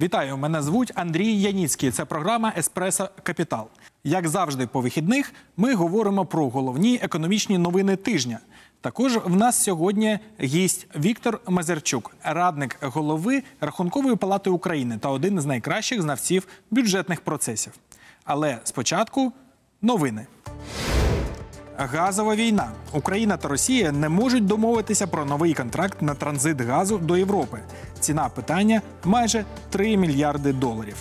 Вітаю, мене звуть Андрій Яніцький. Це програма Еспресо Капітал. Як завжди, по вихідних ми говоримо про головні економічні новини тижня. Також в нас сьогодні гість Віктор Мазерчук, радник голови Рахункової палати України та один з найкращих знавців бюджетних процесів. Але спочатку новини. Газова війна. Україна та Росія не можуть домовитися про новий контракт на транзит газу до Європи. Ціна питання майже 3 мільярди доларів.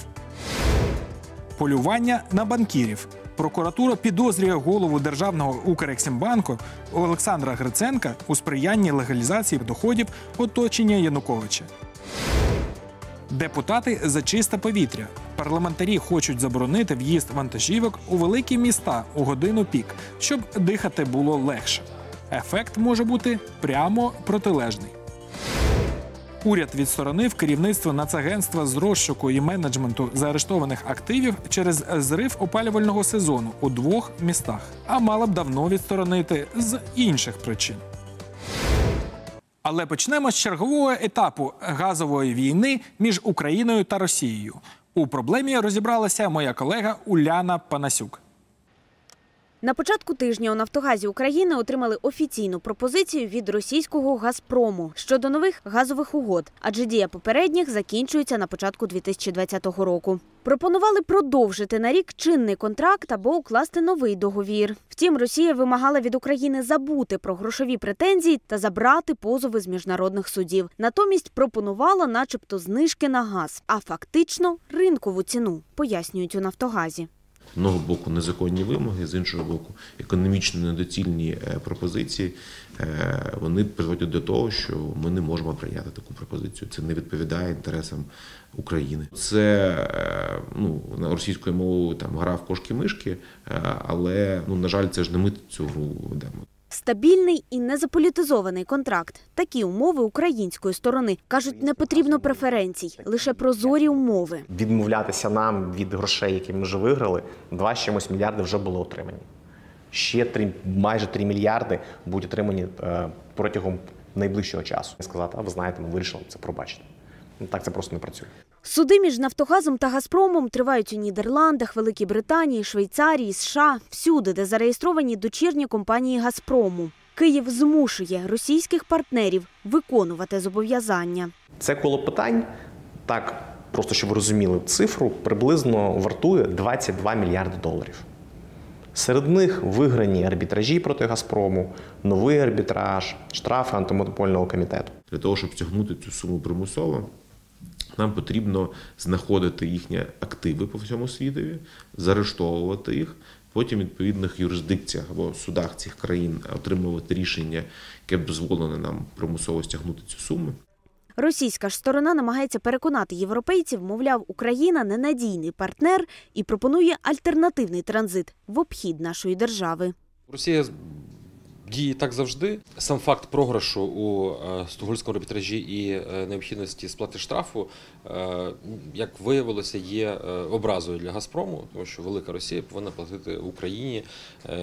Полювання на банкірів. Прокуратура підозрює голову державного Укрексімбанку Олександра Гриценка у сприянні легалізації доходів оточення Януковича. Депутати за чисте повітря. Парламентарі хочуть заборонити в'їзд вантажівок у великі міста у годину пік, щоб дихати було легше. Ефект може бути прямо протилежний. Уряд відсторонив керівництво Нацагентства з розшуку і менеджменту заарештованих активів через зрив опалювального сезону у двох містах, а мала б давно відсторонити з інших причин. Але почнемо з чергового етапу газової війни між Україною та Росією. У проблемі розібралася моя колега Уляна Панасюк. На початку тижня у Нафтогазі України отримали офіційну пропозицію від російського Газпрому щодо нових газових угод, адже дія попередніх закінчується на початку 2020 року. Пропонували продовжити на рік чинний контракт або укласти новий договір. Втім, Росія вимагала від України забути про грошові претензії та забрати позови з міжнародних судів. Натомість пропонувала, начебто, знижки на газ, а фактично ринкову ціну, пояснюють у Нафтогазі. З одного боку незаконні вимоги, з іншого боку, економічно недоцільні е, пропозиції. Е, Вони призводять до того, що ми не можемо прийняти таку пропозицію. Це не відповідає інтересам України. Це е, ну на російською мовою там гра в кошки-мишки, але ну на жаль, це ж не ми цю гру ведемо. Стабільний і незаполітизований контракт. Такі умови української сторони кажуть, не потрібно преференцій, лише прозорі умови. відмовлятися нам від грошей, які ми вже виграли, два з чимось мільярди вже були отримані. Ще 3, майже 3 мільярди будуть отримані е, протягом найближчого часу. Сказати, а ви знаєте, ми вирішили це пробачити. Так це просто не працює. Суди між Нафтогазом та Газпромом тривають у Нідерландах, Великій Британії, Швейцарії, США, всюди, де зареєстровані дочірні компанії Газпрому. Київ змушує російських партнерів виконувати зобов'язання. Це коло питань, так просто щоб ви розуміли цифру, приблизно вартує 22 мільярди доларів. Серед них виграні арбітражі проти Газпрому, новий арбітраж, штрафи антимонопольного комітету. Для того, щоб стягнути цю суму примусово, нам потрібно знаходити їхні активи по всьому світові, заарештовувати їх, потім в відповідних юрисдикціях або судах цих країн отримувати рішення, яке б дозволено нам примусово стягнути цю суму. Російська ж сторона намагається переконати європейців, мовляв, Україна ненадійний партнер і пропонує альтернативний транзит в обхід нашої держави. Росія діє так завжди. Сам факт програшу у е, стокгольмському арбітражі і е, необхідності сплати штрафу, е, як виявилося, є образою для Газпрому, тому що велика Росія повинна платити Україні,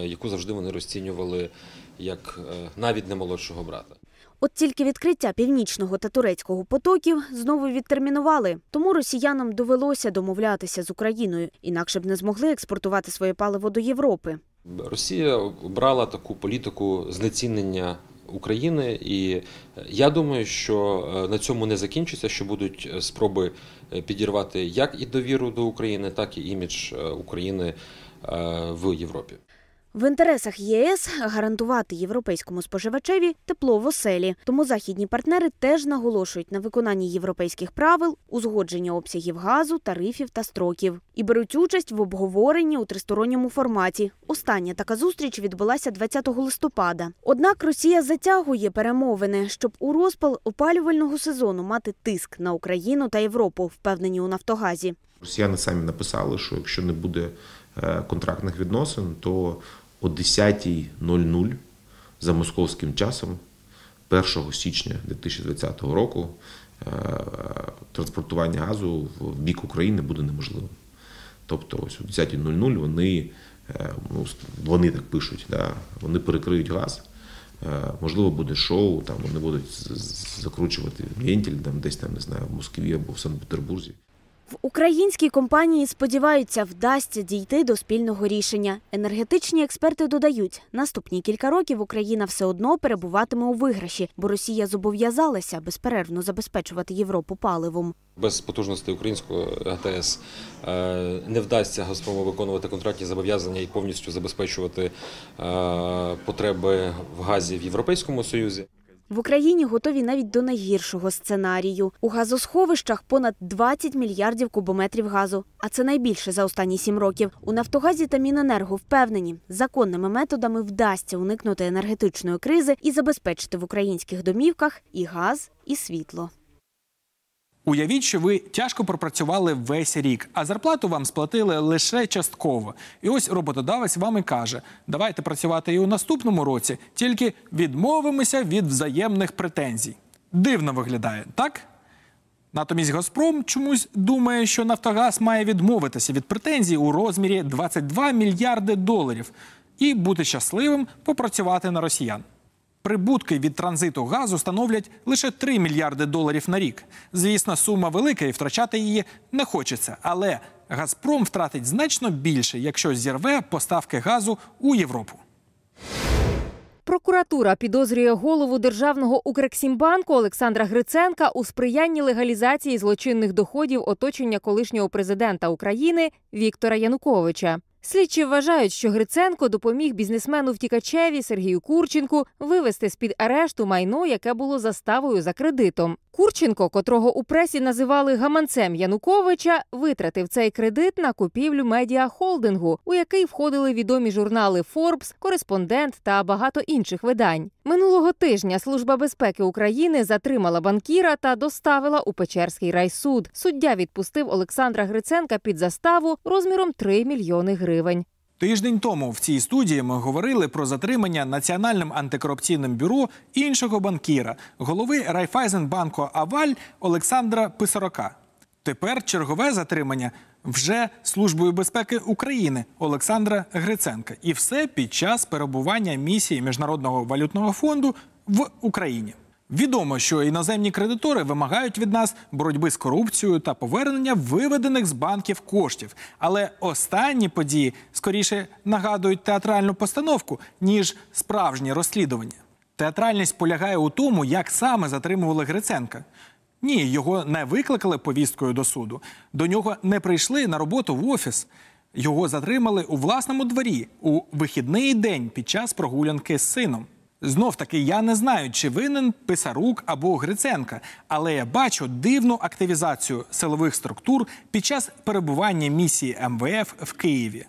яку завжди вони розцінювали як навіть не молодшого брата. От тільки відкриття північного та турецького потоків знову відтермінували. Тому росіянам довелося домовлятися з Україною, інакше б не змогли експортувати своє паливо до Європи. Росія обрала таку політику знецінення України, і я думаю, що е, на цьому не закінчиться, що будуть е, спроби е, підірвати як і довіру до України, так і імідж е, України е, в Європі. В інтересах ЄС гарантувати європейському споживачеві тепло в оселі. Тому західні партнери теж наголошують на виконанні європейських правил, узгодження обсягів газу, тарифів та строків і беруть участь в обговоренні у тристоронньому форматі. Остання така зустріч відбулася 20 листопада. Однак Росія затягує перемовини, щоб у розпал опалювального сезону мати тиск на Україну та Європу, впевнені у Нафтогазі. Росіяни самі написали, що якщо не буде контрактних відносин, то о 10.00 за московським часом, 1 січня 2020 року, е, транспортування газу в бік України буде неможливим. Тобто, ось о 10.00 вони, е, ну, вони так пишуть, да, вони перекриють газ. Е, Можливо, буде шоу, там вони будуть закручувати вентиль там, десь там, не знаю, в Москві або в Санкт-Петербурзі. В українській компанії сподіваються, вдасться дійти до спільного рішення. Енергетичні експерти додають, наступні кілька років Україна все одно перебуватиме у виграші, бо Росія зобов'язалася безперервно забезпечувати Європу паливом. Без потужності українського ГТС е, не вдасться Газпрому виконувати контрактні зобов'язання і повністю забезпечувати е, потреби в газі в Європейському Союзі. В Україні готові навіть до найгіршого сценарію. У газосховищах понад 20 мільярдів кубометрів газу, а це найбільше за останні сім років. У Нафтогазі та Міненерго впевнені, законними методами вдасться уникнути енергетичної кризи і забезпечити в українських домівках і газ, і світло. Уявіть, що ви тяжко пропрацювали весь рік, а зарплату вам сплатили лише частково. І ось роботодавець вам і каже: давайте працювати і у наступному році, тільки відмовимося від взаємних претензій. Дивно виглядає, так? Натомість Газпром чомусь думає, що Нафтогаз має відмовитися від претензій у розмірі 22 мільярди доларів і бути щасливим попрацювати на росіян. Прибутки від транзиту газу становлять лише 3 мільярди доларів на рік. Звісно, сума велика і втрачати її не хочеться. Але Газпром втратить значно більше, якщо зірве поставки газу у Європу. Прокуратура підозрює голову державного Укрексімбанку Олександра Гриценка у сприянні легалізації злочинних доходів оточення колишнього президента України Віктора Януковича. Слідчі вважають, що Гриценко допоміг бізнесмену втікачеві Сергію Курченку вивести з під арешту майно, яке було заставою за кредитом. Курченко, котрого у пресі називали гаманцем Януковича, витратив цей кредит на купівлю медіахолдингу, у який входили відомі журнали Forbes, Кореспондент та багато інших видань. Минулого тижня Служба безпеки України затримала банкіра та доставила у Печерський райсуд. Суддя відпустив Олександра Гриценка під заставу розміром 3 мільйони гривень. Тиждень тому в цій студії ми говорили про затримання Національним антикорупційним бюро іншого банкіра, голови Райфайзенбанку Аваль Олександра Писарока. Тепер чергове затримання вже Службою безпеки України Олександра Гриценка. І все під час перебування місії Міжнародного валютного фонду в Україні. Відомо, що іноземні кредитори вимагають від нас боротьби з корупцією та повернення виведених з банків коштів. Але останні події скоріше нагадують театральну постановку ніж справжнє розслідування. Театральність полягає у тому, як саме затримували Гриценка. Ні, його не викликали повісткою до суду. До нього не прийшли на роботу в офіс. Його затримали у власному дворі у вихідний день під час прогулянки з сином. Знов таки я не знаю, чи винен Писарук або Гриценка, але я бачу дивну активізацію силових структур під час перебування місії МВФ в Києві.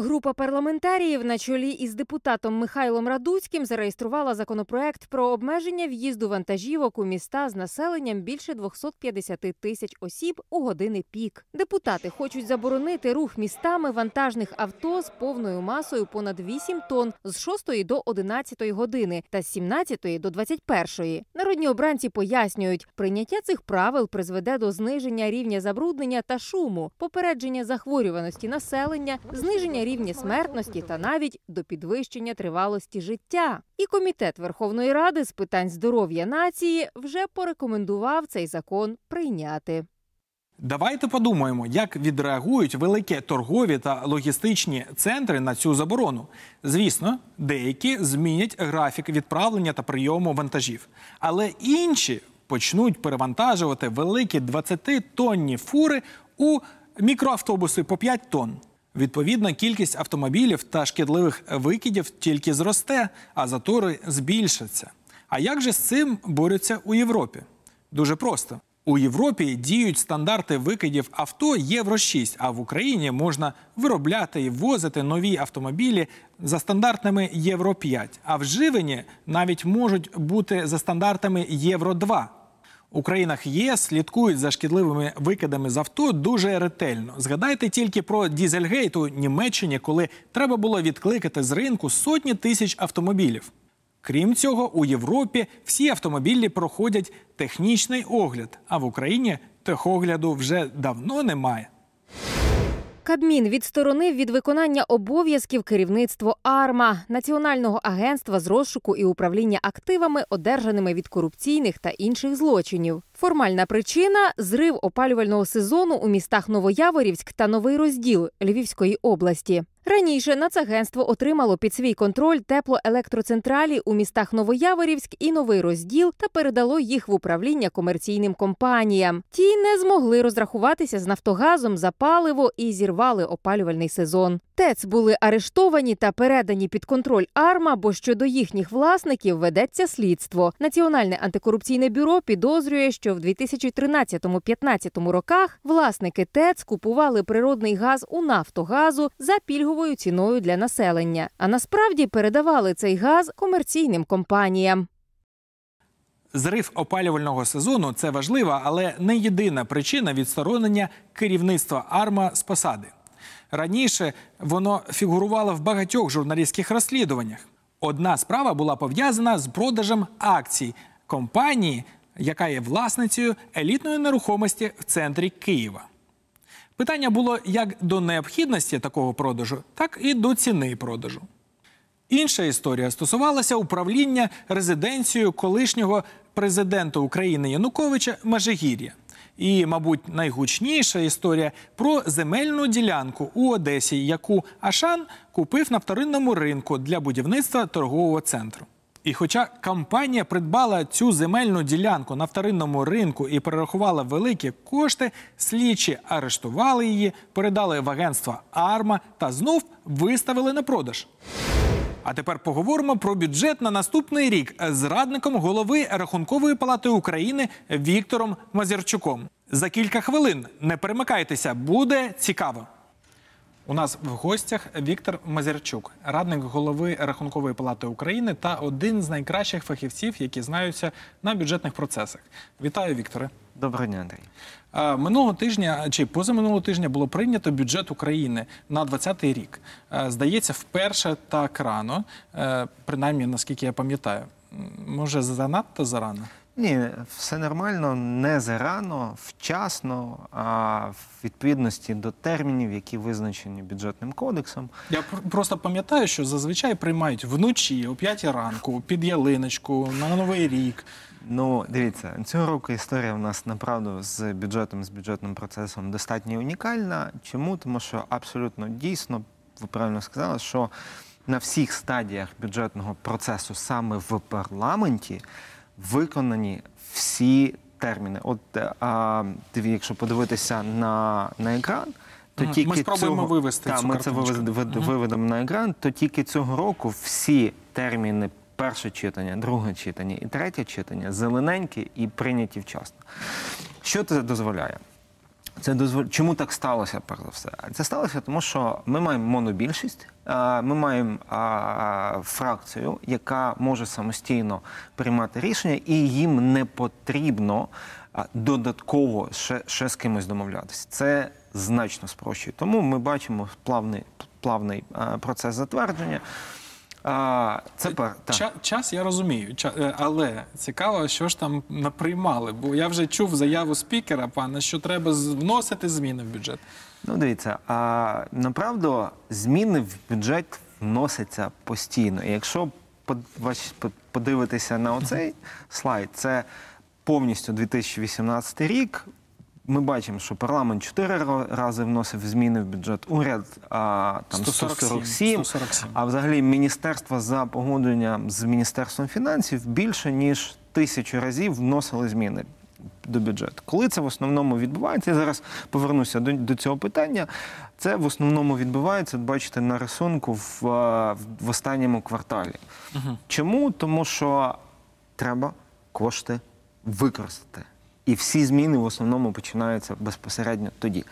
Група парламентаріїв на чолі із депутатом Михайлом Радуцьким зареєструвала законопроект про обмеження в'їзду вантажівок у міста з населенням більше 250 тисяч осіб у години пік. Депутати хочуть заборонити рух містами вантажних авто з повною масою понад 8 тонн з 6 до 11 години та з 17 до 21. Народні обранці пояснюють, прийняття цих правил призведе до зниження рівня забруднення та шуму, попередження захворюваності населення, зниження рівня смертності та навіть до підвищення тривалості життя. І комітет Верховної Ради з питань здоров'я нації вже порекомендував цей закон прийняти. Давайте подумаємо, як відреагують великі торгові та логістичні центри на цю заборону. Звісно, деякі змінять графік відправлення та прийому вантажів, але інші почнуть перевантажувати великі 20-тонні фури у мікроавтобуси по 5 тонн. Відповідно, кількість автомобілів та шкідливих викидів тільки зросте, а затори збільшаться. А як же з цим борються у Європі? Дуже просто. У Європі діють стандарти викидів авто Євро 6, а в Україні можна виробляти і ввозити нові автомобілі за стандартами Євро 5, а вживані навіть можуть бути за стандартами Євро 2. У країнах ЄС слідкують за шкідливими викидами з авто дуже ретельно. Згадайте тільки про Дізельгейт у Німеччині, коли треба було відкликати з ринку сотні тисяч автомобілів. Крім цього, у Європі всі автомобілі проходять технічний огляд, а в Україні техогляду вже давно немає. Кабмін відсторонив від виконання обов'язків керівництво АРМА Національного агентства з розшуку і управління активами, одержаними від корупційних та інших злочинів. Формальна причина зрив опалювального сезону у містах Новояворівськ та Новий Розділ Львівської області. Раніше Нацагентство отримало під свій контроль теплоелектроцентралі у містах Новояворівськ і Новий Розділ та передало їх в управління комерційним компаніям. Ті не змогли розрахуватися з Нафтогазом за паливо і зірвали опалювальний сезон. ТЕЦ були арештовані та передані під контроль АРМА, бо щодо їхніх власників ведеться слідство. Національне антикорупційне бюро підозрює, що в 2013-15 роках власники ТЕЦ купували природний газ у Нафтогазу за пільговою ціною для населення, а насправді передавали цей газ комерційним компаніям. Зрив опалювального сезону це важлива, але не єдина причина відсторонення керівництва АРМА з посади. Раніше воно фігурувало в багатьох журналістських розслідуваннях. Одна справа була пов'язана з продажем акцій компанії, яка є власницею елітної нерухомості в центрі Києва. Питання було як до необхідності такого продажу, так і до ціни продажу. Інша історія стосувалася управління резиденцією колишнього президента України Януковича Межигір'я. І, мабуть, найгучніша історія про земельну ділянку у Одесі, яку Ашан купив на вторинному ринку для будівництва торгового центру. І хоча компанія придбала цю земельну ділянку на вторинному ринку і перерахувала великі кошти, слідчі арештували її, передали в агентство Арма та знов виставили на продаж. А тепер поговоримо про бюджет на наступний рік з радником голови Рахункової палати України Віктором Мазірчуком. За кілька хвилин не перемикайтеся, буде цікаво. У нас в гостях Віктор Мазірчук, радник голови Рахункової палати України та один з найкращих фахівців, які знаються на бюджетних процесах. Вітаю, Вікторе. Доброго дня, Андрій. Минулого тижня чи позаминулого тижня було прийнято бюджет України на 2020 рік. Здається, вперше так рано, принаймні наскільки я пам'ятаю. Може, занадто зарано? Ні, все нормально, не зарано, вчасно, а в відповідності до термінів, які визначені бюджетним кодексом. Я пр- просто пам'ятаю, що зазвичай приймають вночі, о 5 ранку, під ялиночку, на Новий рік. Ну, дивіться, цього року історія в нас направду з бюджетом, з бюджетним процесом достатньо унікальна. Чому? Тому що абсолютно дійсно, ви правильно сказали, що на всіх стадіях бюджетного процесу саме в парламенті виконані всі терміни. От е, а, якщо подивитися на, на екран, то Мгм. тільки Ми спробуємо цього, вивести Та, цю ми це вивез- вид- виведемо на екран, то тільки цього року всі терміни перше читання, друге читання і третє читання зелененькі і прийняті вчасно. Що це дозволяє? Це дозвол... Чому так сталося, перш за все? Це сталося, тому що ми маємо монобільшість, ми маємо фракцію, яка може самостійно приймати рішення, і їм не потрібно додатково ще, ще з кимось домовлятися. Це значно спрощує. Тому ми бачимо плавний, плавний процес затвердження. А, це пер... так. Ча- час я розумію, ча- е, але цікаво, що ж там наприймали, бо я вже чув заяву спікера, пана, що треба з- вносити зміни в бюджет. Ну, дивіться, а направду зміни в бюджет вносяться постійно. І якщо под- ваш- под- подивитися на оцей слайд, це повністю 2018 рік. Ми бачимо, що парламент чотири ра- рази вносив зміни в бюджет, уряд а, там 147, 147, 147. а взагалі міністерство за погодженням з міністерством фінансів більше ніж тисячу разів вносили зміни до бюджету. Коли це в основному відбувається, я зараз повернуся до, до цього питання. Це в основному відбувається, бачите, на рисунку в, в, в останньому кварталі. Чому? Тому що треба кошти використати. І всі зміни в основному починаються безпосередньо тоді.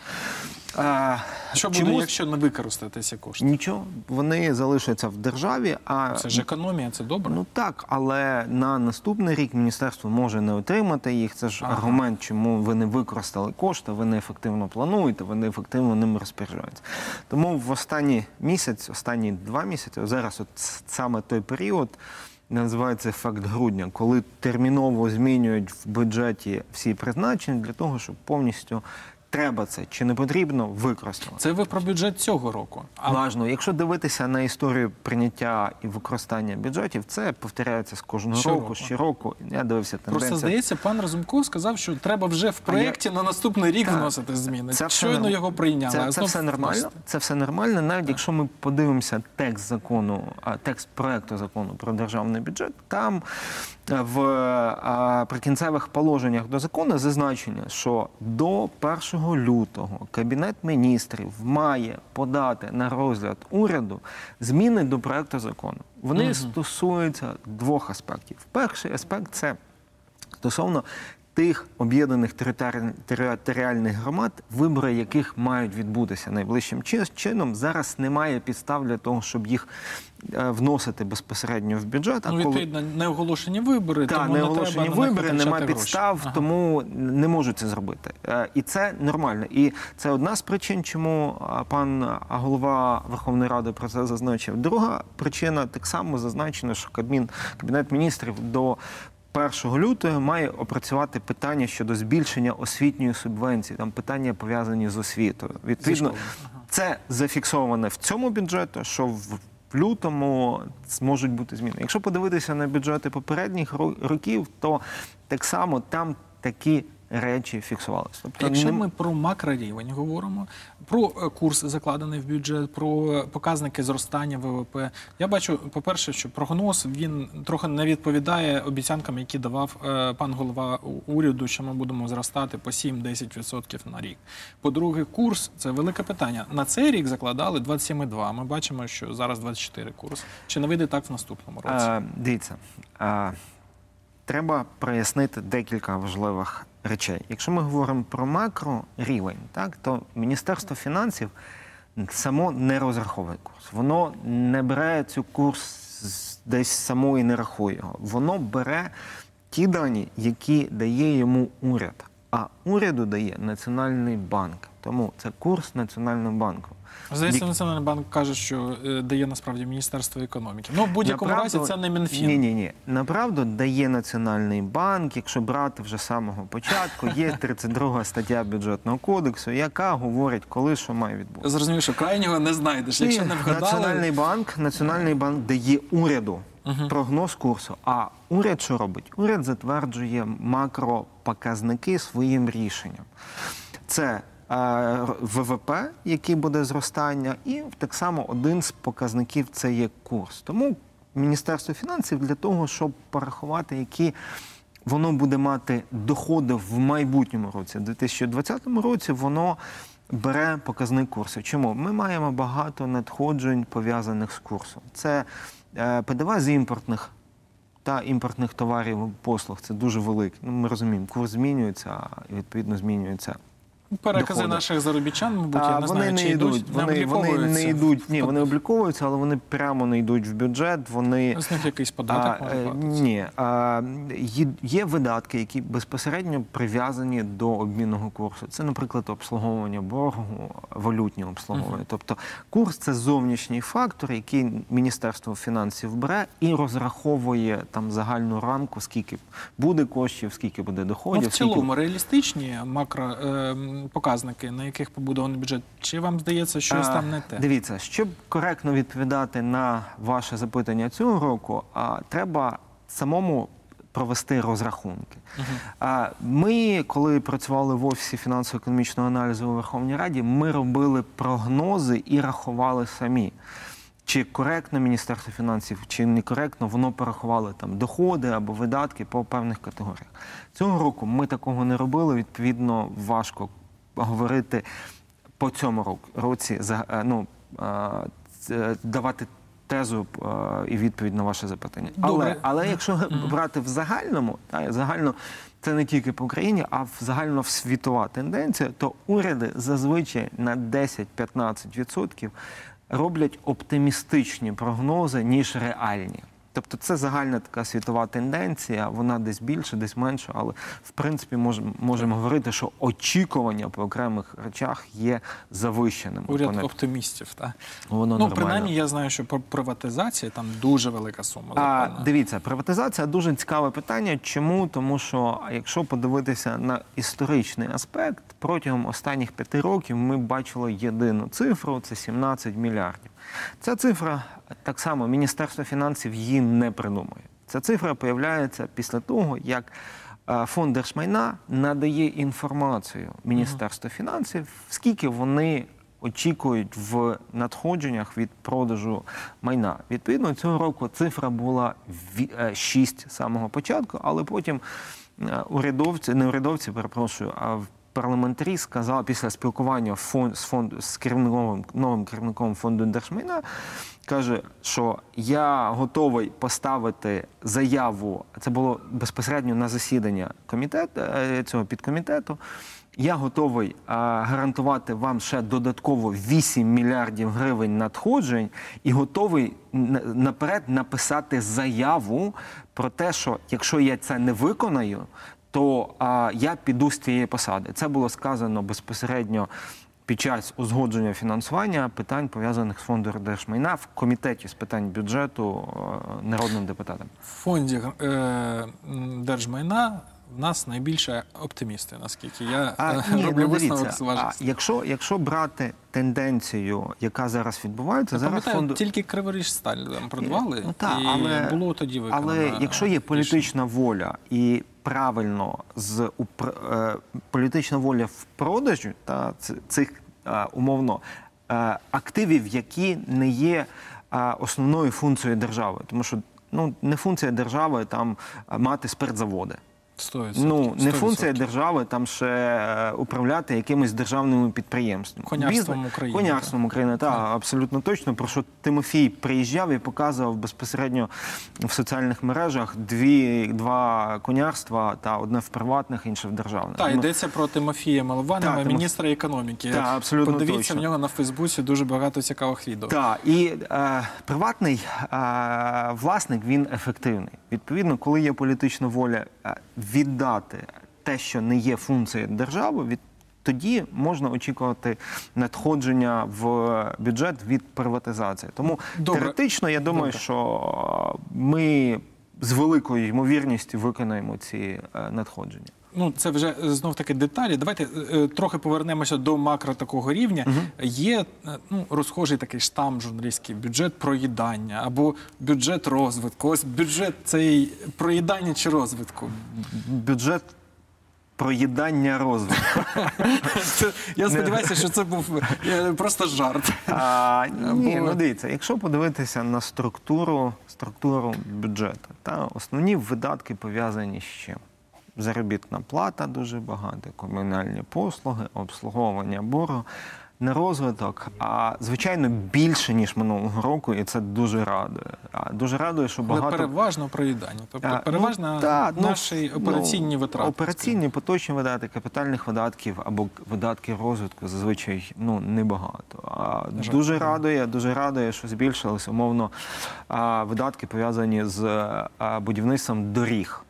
А, Що буде, чому- якщо не використати ці кошти? Нічого, вони залишаться в державі, а Це ж економія, це добре. Ну так, але на наступний рік міністерство може не отримати їх. Це ж Ага. аргумент, чому ви не використали кошти, ви не ефективно плануєте, ви не ефективно ними розпоряджаєтеся. Тому в останній місяць, останні два місяці, зараз от саме той період. Називається ефект грудня, коли терміново змінюють в бюджеті всі призначення для того, щоб повністю треба це чи не потрібно, використали. Це ви про бюджет цього року. А Важно, якщо дивитися на історію прийняття і використання бюджетів, це повторяється з кожного Щороку. року, щороку. Я дивився тенденцію. просто здається, пан Разумков сказав, що треба вже в проєкті на наступний рік Так. вносити зміни. Це Щойно норм- його прийняли. Це, це все нормально. вносити. Це все нормально. Навіть якщо ми подивимося текст закону, а, текст проекту закону про державний бюджет, там в прикінцевих положеннях до закону зазначення, що до 1 лютого Кабінет міністрів має подати на розгляд уряду зміни до проекту закону. Вони стосуються двох аспектів. Перший аспект це стосовно тих об'єднаних територі- територіальних громад, вибори яких мають відбутися найближчим чи- чином. Зараз немає підстав для того, щоб їх е, вносити безпосередньо в бюджет. Ну, коли- відповідно, не оголошені вибори, та тому не оголошені треба вибори, немає підстав, Ага. тому не можуть це зробити. Е, І це нормально. І це одна з причин, чому пан голова Верховної Ради про це зазначив. Друга причина так само зазначено, що Кабмін, Кабінет міністрів до 1 лютого має опрацювати питання щодо збільшення освітньої субвенції. Там питання пов'язані з освітою. Відповідно, це зафіксоване в цьому бюджеті, що в в лютому можуть бути зміни. Якщо подивитися на бюджети попередніх років, то так само там такі речі фіксувалися. Тобто Якщо ми про макрорівень говоримо, про е, курс закладений в бюджет, про е, показники зростання ВВП, я бачу, по-перше, що прогноз він трохи не відповідає обіцянкам, які давав е, пан голова уряду, що ми будемо зростати по 7-10% на рік. По-друге, курс це велике питання. На цей рік закладали 27,2. Ми бачимо, що зараз 24 курс. Чи не вийде так в наступному році? Е, дивіться, е, треба прояснити декілька важливих речей. Якщо ми говоримо про макрорівень, так, то Міністерство фінансів само не розраховує курс. Воно не бере цю курс десь само і не рахує його. Воно бере ті дані, які дає йому уряд. А уряду дає Національний банк. Тому це курс Національного банку. Здається, Вік- Національний банк каже, що е, дає насправді Міністерство економіки. Ну, в будь-якому разі це не Мінфін. Ні, ні, ні. Направду дає Національний банк, якщо брати вже з самого початку, є 32 стаття бюджетного кодексу, яка говорить, коли що має відбутися. Зрозумів, що крайнього не знайдеш. Якщо не вгадали, Національний банк, Національний банк дає уряду прогноз курсу. А уряд що робить? Уряд затверджує макропоказники своїм рішенням. Це е, ВВП, який буде зростання, і так само один з показників це є курс. Тому Міністерство фінансів для того, щоб порахувати, які воно буде мати доходи в майбутньому році, в 2020 році, воно бере показник курсу. Чому? Ми маємо багато надходжень пов'язаних з курсом. Це ПДВ з імпортних та імпортних товарів послуг. Це дуже великий. Ну, ми розуміємо, курс змінюється, і відповідно змінюється перекази доходи. наших заробітчан, мабуть, я не вони знаю, не чи йдуть, йдуть, вони, не вони не йдуть. Ні, вони обліковуються, але вони прямо не йдуть в бюджет. Вони З них якийсь податок а, е, ні, а, є- видатки, які безпосередньо прив'язані до обмінного курсу. Це, наприклад, обслуговування боргу, валютні обслуговування. Тобто курс це зовнішній фактор, який Міністерство фінансів бере і розраховує там загальну рамку, скільки буде коштів, скільки буде Ну, доходів. в скільки цілому реалістичні макро е, показники, на яких побудований бюджет, чи вам здається, щось там не те? Дивіться, щоб коректно відповідати на ваше запитання цього року, треба самому провести розрахунки. Ми, коли працювали в офісі фінансово-економічного аналізу у Верховній Раді, ми робили прогнози і рахували самі. Чи коректно Міністерство фінансів, чи некоректно воно порахувало там доходи або видатки по певних категоріях. Цього року ми такого не робили. Відповідно, важко говорити по цьому році е, ну, е, давати тезу е, і відповідь на ваше запитання. Добре. Але, але якщо брати в загальному, та, загально це не тільки по Україні, а в загально в світова тенденція, то уряди зазвичай на 10-15% роблять оптимістичні прогнози, ніж реальні. Тобто це загальна така світова тенденція, вона десь більше, десь менше, але в принципі можемо можемо говорити, що очікування по окремих речах є завищеними. Уряд Понад- оптимістів, так? Воно Ну, нормально. принаймні, я знаю, що про приватизації там дуже велика сума. А, дивіться, приватизація дуже цікаве питання. Чому? Тому що якщо подивитися на історичний аспект, протягом останніх п'яти років ми бачили єдину цифру це 17 мільярдів. Ця цифра так само Міністерство фінансів її не придумує. Ця цифра появляється після того, як е, фонд держмайна надає інформацію Міністерству фінансів, скільки вони очікують в надходженнях від продажу майна. Відповідно, цього року цифра була 6 з самого початку, але потім е, урядовці, не урядовці, перепрошую, а парламентарі сказали після спілкування фонд, з фонд з керівником новим керівником фонду держмайна, каже, що я готовий поставити заяву. Це було безпосередньо на засідання комітету е, цього підкомітету. Я готовий а, гарантувати вам ще додатково 8 мільярдів гривень надходжень і готовий наперед написати заяву про те, що якщо я це не виконаю, то а, я піду з цієї посади. Це було сказано безпосередньо під час узгодження фінансування питань пов'язаних з фондом держмайна в комітеті з питань бюджету е, народним депутатам. В фонді е, держмайна в нас найбільше оптимісти, наскільки я А, е, ні, роблю ну, висновок з а, якщо, якщо брати тенденцію, яка зараз відбувається, Я зараз фонду... тільки Криворіж сталь там продавали, Ну, та, і але- було тоді виконано. Але якщо є рішення. політична воля і правильно з упр- е, політична воля в продажу та цих е, умовно е, активів, які не є е, основною функцією держави, тому що ну не функція держави там е, мати спиртзаводи. 100%, Ну не 100%. функція держави там ще е, управляти якимись державними підприємствами. Конярством Бізнес- України, Конярством України, так, абсолютно точно. Про що Тимофій приїжджав і показував безпосередньо в соціальних мережах дві два конярства та одне в приватних, інше в державних. Так, йдеться про Тимофія Милованова, Так, міністра економіки. Так, абсолютно Подивіться точно. в нього на Фейсбуці дуже багато цікавих відео. Так, і е, приватний е, власник він ефективний. Відповідно, коли є політична воля е, віддати те, що не є функцією держави, від тоді можна очікувати надходження в бюджет від приватизації. Тому Добре. теоретично я думаю, Добре. що е, ми з великою ймовірністю виконаємо ці е, надходження. Ну, це вже знов таки деталі. Давайте е, трохи повернемося до макро такого рівня. Є е, ну, розхожий такий штам журналістський бюджет проїдання або бюджет розвитку. Ось бюджет цей проїдання чи розвитку. Бюджет проїдання розвитку. Це, я сподіваюся, що це був е, просто жарт. А, ні, Бо- ну дивіться, якщо подивитися на структуру, структуру бюджету, та основні видатки пов'язані з чим? Заробітна плата дуже багато, комунальні послуги, обслуговування боргу. На розвиток, а звичайно більше ніж минулого року, і це дуже радує. Дуже радує, що Але багато переважно проїдання. Тобто А, переважно ну, та, ну, операційні ну, витрати. Операційні поточні видатки, капітальних видатків або видатки розвитку зазвичай ну небагато. А жаль. дуже радує, дуже радує, що збільшилися умовно видатки пов'язані з будівництвом доріг.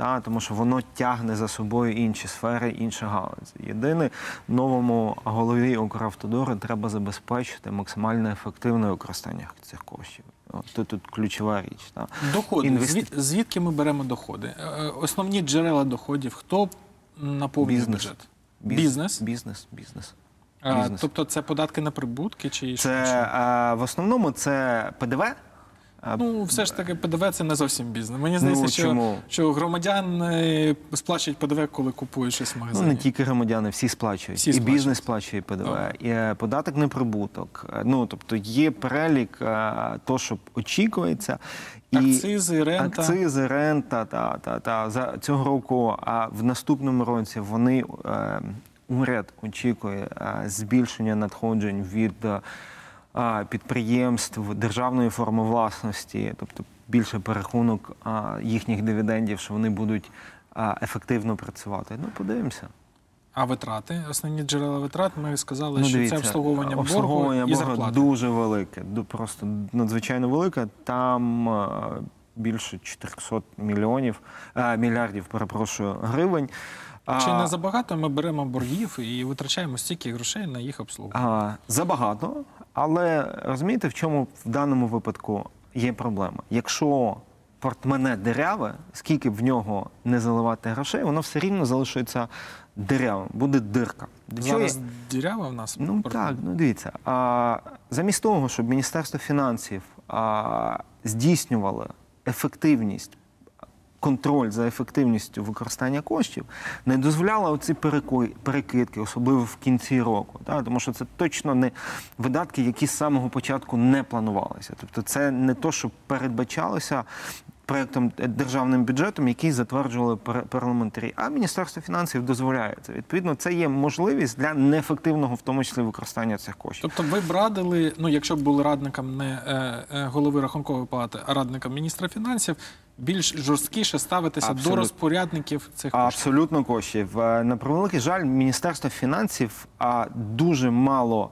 Та, тому що воно тягне за собою інші сфери, інші галузі. Єдине, новому голові Укравтодору треба забезпечити максимально ефективне використання цих коштів. Тут, тут ключова річ. Та. Доходи. Інвести- Звід, звідки ми беремо доходи? Е, Основні джерела доходів. Хто наповнює Бізнес. бюджет? Біз- Бізнес? Бізнес, бізнес. Бізнес. тобто це податки на прибутки чи Це е, в основному це ПДВ. Ну, все ж таки, ПДВ це не зовсім бізнес. Мені здається, Ну, що, чому? що громадяни сплачують ПДВ, коли купують щось в Ну, магазині. не тільки громадяни, всі сплачують. Всі і сплачують. бізнес сплачує ПДВ, Ага. і е, податок на прибуток. Е, Ну, тобто є перелік е, то, що очікується. І Акцизи, рента. Акцизи, рента, та, та, та. За цього року, а в наступному році вони, е, уряд очікує е, збільшення надходжень від е, підприємств державної форми власності, тобто більше перерахунок їхніх дивідендів, що вони будуть ефективно працювати. Ну, подивимося. А витрати, основні джерела витрат, ми сказали, ну, що дивіться, це обслуговування, обслуговування боргу і зарплати. дуже велике, просто надзвичайно велике. Там більше 400 мільйонів мільярдів, перепрошую, гривень. Чи не забагато ми беремо боргів і витрачаємо стільки грошей на їх обслуговування? забагато, але розумієте, в чому в даному випадку є проблема? Якщо портмоне диряве, скільки б в нього не заливати грошей, воно все рівно залишиться дирявим, буде дирка. Чого Зараз я- дірява в нас? Ну так, ну дивіться. А, замість того, щоб Міністерство фінансів а, здійснювало ефективність, контроль за ефективністю використання коштів, не дозволяла оці перекидки, особливо в кінці року. Так? Тому що це точно не видатки, які з самого початку не планувалися. Тобто, це не то, що передбачалося. Проектом е, державним бюджетом, який затверджували пар- парламентарі, а Міністерство фінансів дозволяє це. Відповідно, це є можливість для неефективного, в тому числі, використання цих коштів. Тобто ви б радили, ну якщо б були радником не е, е, голови рахункової палати, а радником міністра фінансів, більш жорсткіше ставитися до розпорядників цих коштів. Абсолютно коштів. На превеликий жаль, Міністерство фінансів а, дуже мало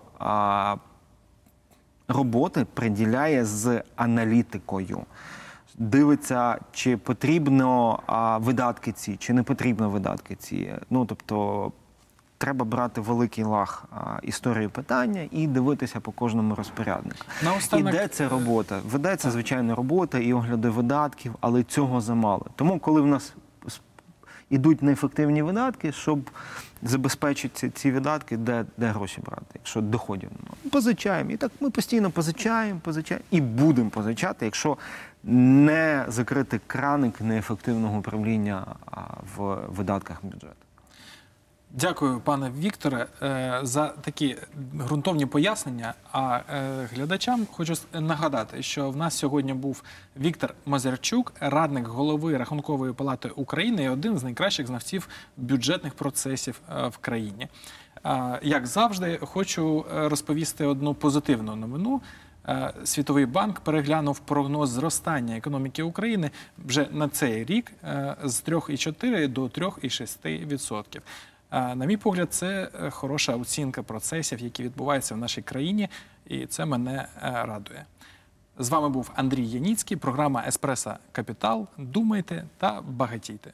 роботи приділяє з аналітикою. Дивиться, чи потрібно а, видатки ці, чи не потрібно видатки ці. Ну тобто. Треба брати великий лаг а, історії питання і дивитися по кожному розпоряднику. Наостанок, Іде ця робота. Ведеться звичайно робота і огляди видатків, але цього замало. Тому, коли в нас ідуть неефективні видатки, щоб забезпечити ці, ці видатки, де, де гроші брати, якщо доходів немає. Позичаємо. І так ми постійно позичаємо, позичаємо і будемо позичати, якщо не закрити краник неефективного управління в видатках бюджету. Дякую, пане Вікторе, е, за такі ґрунтовні пояснення. А е, глядачам хочу нагадати, що в нас сьогодні був Віктор Мазерчук, радник голови Рахункової палати України і один з найкращих знавців бюджетних процесів е, в країні. Як завжди, хочу розповісти одну позитивну новину. Е, Світовий банк переглянув прогноз зростання економіки України вже на цей рік е, з 3,4 до 3,6%. Е, На мій погляд, це хороша оцінка процесів, які відбуваються в нашій країні, і це мене радує. З вами був Андрій Яніцький, програма Еспреса Капітал. Думайте та багатійте.